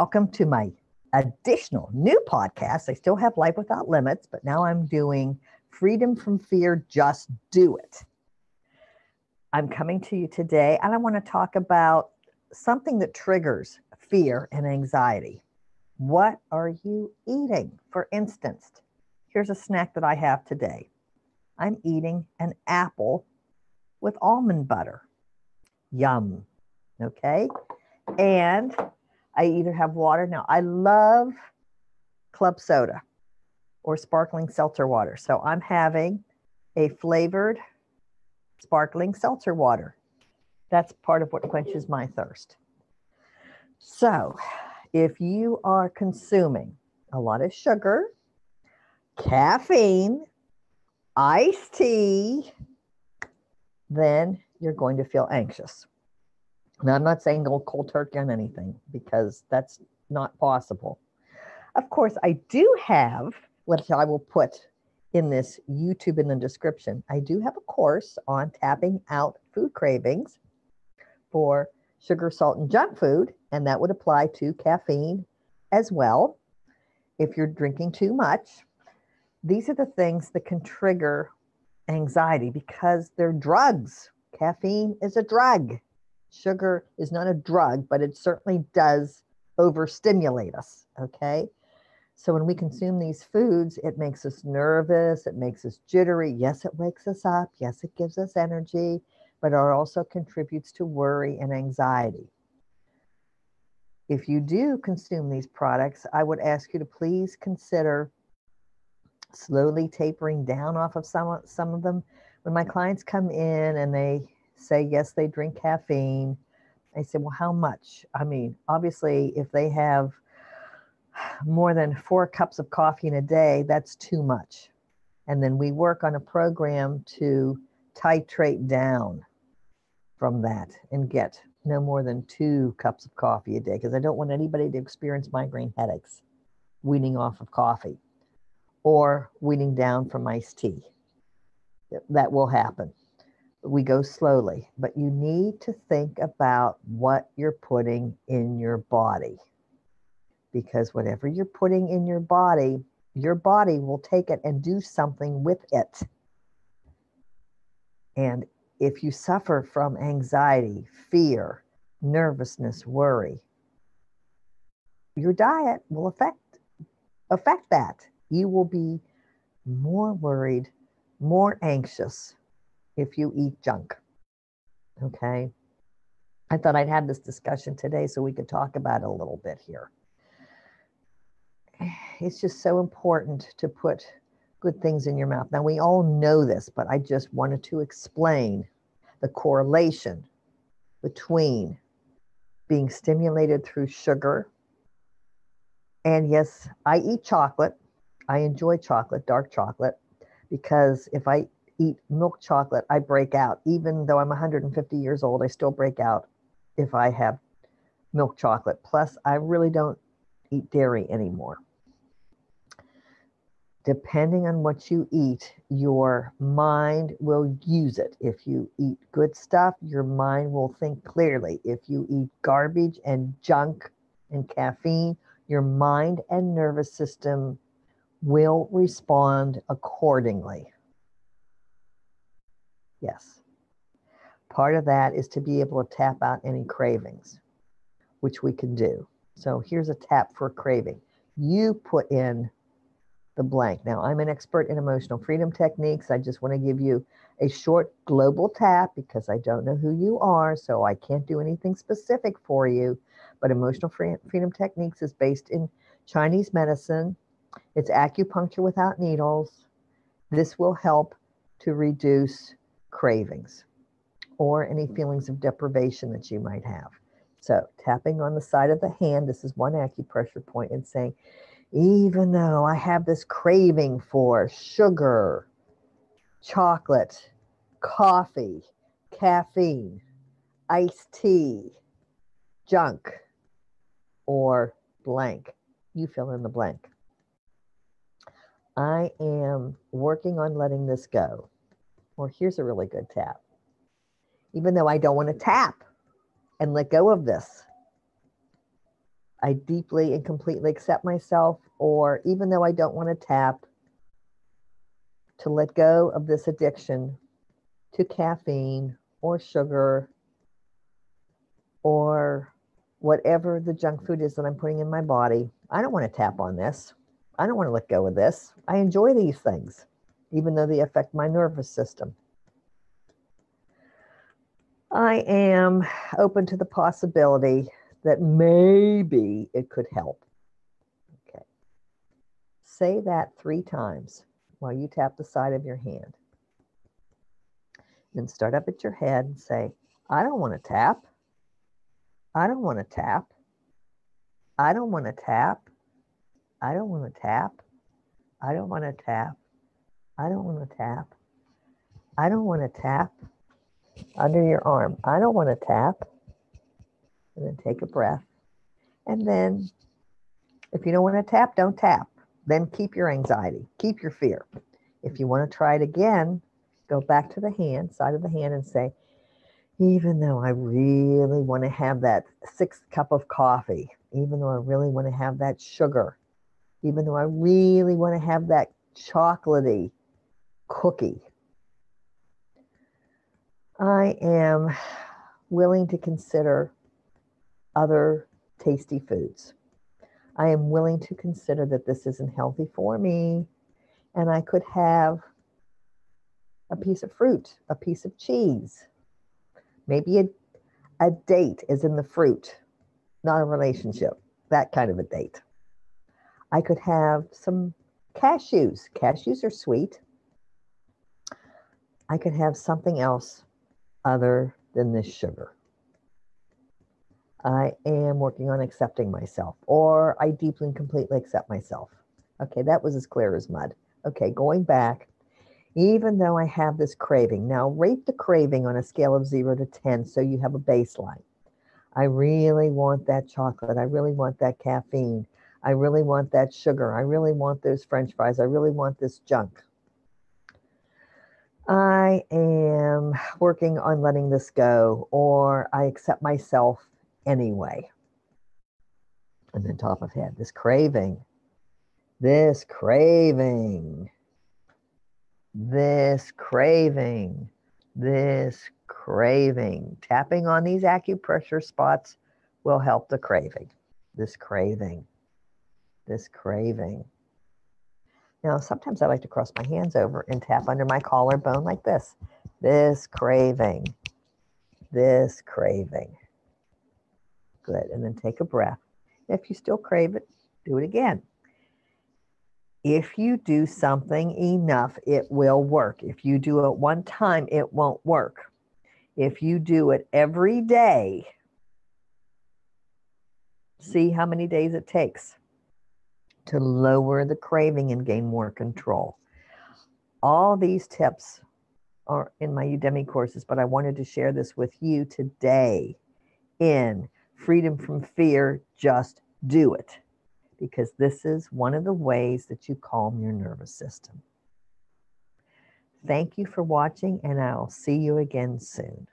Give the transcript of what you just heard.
Welcome to my additional new podcast. I still have Life Without Limits, but now I'm doing Freedom from Fear, Just Do It. I'm coming to you today and I want to talk about something that triggers fear and anxiety. What are you eating? For instance, here's a snack that I have today I'm eating an apple with almond butter. Yum. Okay. And I either have water. Now, I love club soda or sparkling seltzer water. So I'm having a flavored sparkling seltzer water. That's part of what quenches my thirst. So, if you are consuming a lot of sugar, caffeine, iced tea, then you're going to feel anxious. Now, I'm not saying go cold turkey on anything because that's not possible. Of course, I do have, which I will put in this YouTube in the description, I do have a course on tapping out food cravings for sugar, salt, and junk food, and that would apply to caffeine as well. If you're drinking too much, these are the things that can trigger anxiety because they're drugs. Caffeine is a drug sugar is not a drug, but it certainly does overstimulate us. Okay. So when we consume these foods, it makes us nervous, it makes us jittery. Yes, it wakes us up. Yes, it gives us energy, but it also contributes to worry and anxiety. If you do consume these products, I would ask you to please consider slowly tapering down off of some, some of them. When my clients come in and they say yes, they drink caffeine. I said, well, how much? I mean, obviously, if they have more than four cups of coffee in a day, that's too much. And then we work on a program to titrate down from that and get no more than two cups of coffee a day because I don't want anybody to experience migraine headaches weaning off of coffee or weaning down from iced tea. That will happen we go slowly, but you need to think about what you're putting in your body. Because whatever you're putting in your body, your body will take it and do something with it. And if you suffer from anxiety, fear, nervousness, worry, your diet will affect affect that. You will be more worried, more anxious, if you eat junk. Okay. I thought I'd have this discussion today so we could talk about it a little bit here. It's just so important to put good things in your mouth. Now, we all know this, but I just wanted to explain the correlation between being stimulated through sugar. And yes, I eat chocolate. I enjoy chocolate, dark chocolate, because if I eat milk chocolate, I break out. Even though I'm 150 years old, I still break out if I have milk chocolate. Plus, I really don't eat dairy anymore. Depending on what you eat, your mind will use it. If you eat good stuff, your mind will think clearly. If you eat garbage and junk and caffeine, your mind and nervous system will respond accordingly. Yes. Part of that is to be able to tap out any cravings, which we can do. So here's a tap for craving. You put in the blank. Now, I'm an expert in emotional freedom techniques. I just want to give you a short global tap because I don't know who you are, so I can't do anything specific for you. But emotional freedom techniques is based in Chinese medicine. It's acupuncture without needles. This will help to reduce cravings or any feelings of deprivation that you might have. So, tapping on the side of the hand, this is one acupressure point, and saying, even though I have this craving for sugar, chocolate, coffee, caffeine, iced tea, junk, or blank, you fill in the blank. I am working on letting this go. Or here's a really good tap. Even though I don't want to tap and let go of this, I deeply and completely accept myself, or even though I don't want to tap, to let go of this addiction to caffeine or sugar or whatever the junk food is that I'm putting in my body. I don't want to tap on this. I don't want to let go of this. I enjoy these things, even though they affect my nervous system. I am open to the possibility that maybe it could help. Okay. Say that three times while you tap the side of your hand. Then start up at your head and say, I don't want to tap. I don't want to tap. I don't want to tap. I don't want to tap. I don't want to tap. I don't want to tap. I don't want to tap under your arm. I don't want to tap. And then take a breath. And then, if you don't want to tap, don't tap. Then keep your anxiety, keep your fear. If you want to try it again, go back to the hand, side of the hand, and say, even though I really want to have that sixth cup of coffee, even though I really want to have that sugar, even though I really want to have that chocolatey cookie, I am willing to consider other tasty foods. I am willing to consider that this isn't healthy for me, and I could have a piece of fruit, a piece of cheese, maybe a, a date is in the fruit, not a relationship, that kind of a date. I could have some cashews. Cashews are sweet. I could have something else other than this sugar. I am working on accepting myself, or I deeply and completely accept myself. Okay, that was as clear as mud. Okay, going back, even though I have this craving, now rate the craving on a scale of zero to 10 so you have a baseline. I really want that chocolate. I really want that caffeine. I really want that sugar. I really want those french fries. I really want this junk. I am working on letting this go, or I accept myself anyway. And then top of head, this craving, this craving, this craving, this craving. Tapping on these acupressure spots will help the craving, this craving, this craving. Now, sometimes I like to cross my hands over and tap under my collarbone like this. This craving, this craving. Good. And then take a breath. If you still crave it, do it again. If you do something enough, it will work. If you do it one time, it won't work. If you do it every day, see how many days it takes to lower the craving and gain more control. All these tips are in my Udemy courses, but I wanted to share this with you today in freedom from fear, just do it. Because this is one of the ways that you calm your nervous system. Thank you for watching, and I'll see you again soon.